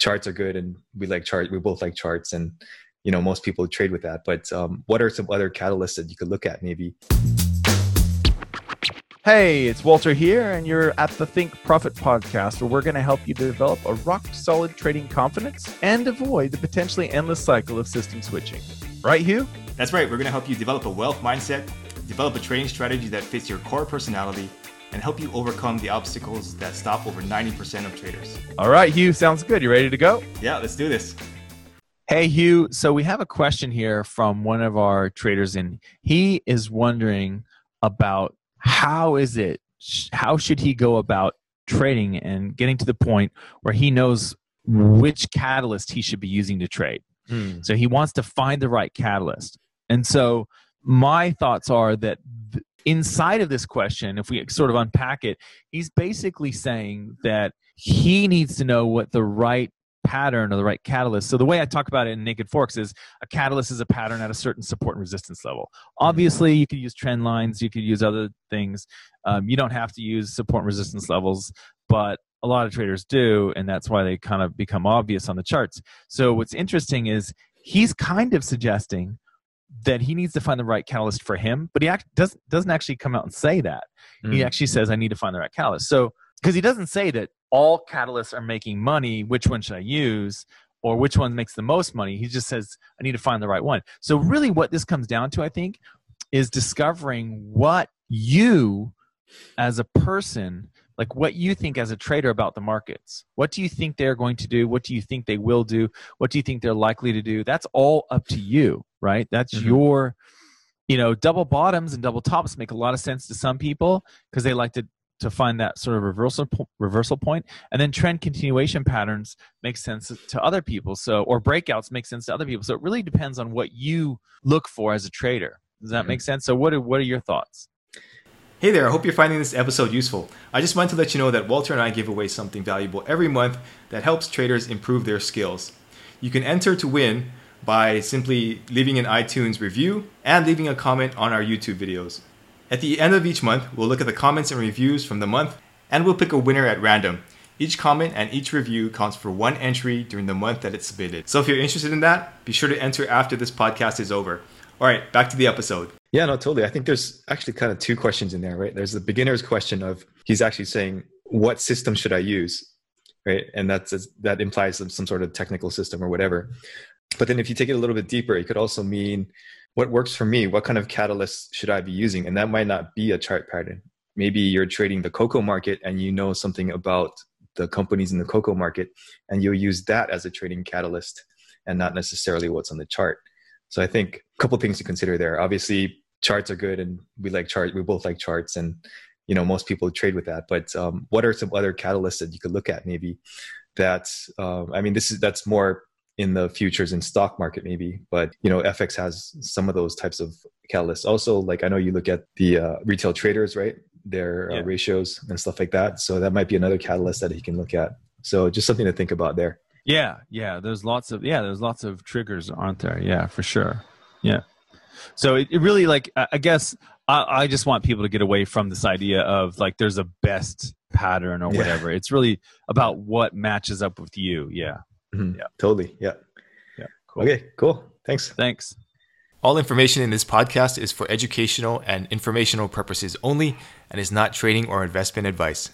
charts are good and we like chart we both like charts and you know most people trade with that but um, what are some other catalysts that you could look at maybe Hey, it's Walter here, and you're at the Think Profit podcast, where we're going to help you develop a rock solid trading confidence and avoid the potentially endless cycle of system switching. Right, Hugh? That's right. We're going to help you develop a wealth mindset, develop a trading strategy that fits your core personality, and help you overcome the obstacles that stop over 90% of traders. All right, Hugh, sounds good. You ready to go? Yeah, let's do this. Hey, Hugh. So we have a question here from one of our traders, and he is wondering about how is it how should he go about trading and getting to the point where he knows which catalyst he should be using to trade hmm. so he wants to find the right catalyst and so my thoughts are that inside of this question if we sort of unpack it he's basically saying that he needs to know what the right pattern or the right catalyst. So the way I talk about it in Naked Forex is a catalyst is a pattern at a certain support and resistance level. Obviously, you could use trend lines, you could use other things. Um, you don't have to use support and resistance levels, but a lot of traders do, and that's why they kind of become obvious on the charts. So what's interesting is he's kind of suggesting that he needs to find the right catalyst for him, but he act, does, doesn't actually come out and say that. Mm. He actually says, I need to find the right catalyst. So, because he doesn't say that all catalysts are making money which one should i use or which one makes the most money he just says i need to find the right one so really what this comes down to i think is discovering what you as a person like what you think as a trader about the markets. What do you think they're going to do? What do you think they will do? What do you think they're likely to do? That's all up to you right? That's mm-hmm. your you know double bottoms and double tops make a lot of sense to some people because they like to to find that sort of reversal reversal point. And then trend continuation patterns make sense to other people. So or breakouts make sense to other people. So it really depends on what you look for as a trader. Does that mm-hmm. make sense? So what are, what are your thoughts Hey there, I hope you're finding this episode useful. I just want to let you know that Walter and I give away something valuable every month that helps traders improve their skills. You can enter to win by simply leaving an iTunes review and leaving a comment on our YouTube videos. At the end of each month, we'll look at the comments and reviews from the month and we'll pick a winner at random. Each comment and each review counts for one entry during the month that it's submitted. So if you're interested in that, be sure to enter after this podcast is over. All right, back to the episode. Yeah, no, totally. I think there's actually kind of two questions in there, right? There's the beginner's question of he's actually saying, what system should I use? Right. And that's that implies some, some sort of technical system or whatever. But then if you take it a little bit deeper, it could also mean what works for me what kind of catalyst should i be using and that might not be a chart pattern maybe you're trading the cocoa market and you know something about the companies in the cocoa market and you'll use that as a trading catalyst and not necessarily what's on the chart so i think a couple things to consider there obviously charts are good and we like chart we both like charts and you know most people trade with that. But um, what are some other catalysts that you could look at maybe that um, i mean this is that's more in the futures and stock market maybe but you know fx has some of those types of catalysts. Also like i know you look at the uh, retail traders right? Their uh, yeah. uh, ratios and stuff like that. So that might be another catalyst that he can look at. So just something to think about there. Yeah yeah there's lots of yeah there's lots of triggers aren't there? Yeah for sure. Yeah so it, it really like i guess I, I, just want people to get away from this idea of like there's a best pattern or whatever yeah. it's really about what matches up with you yeah Mm-hmm. Yeah, totally. Yeah. Yeah. Cool. Okay, cool. Thanks. Thanks. All information in this podcast is for educational and informational purposes only and is not trading or investment advice.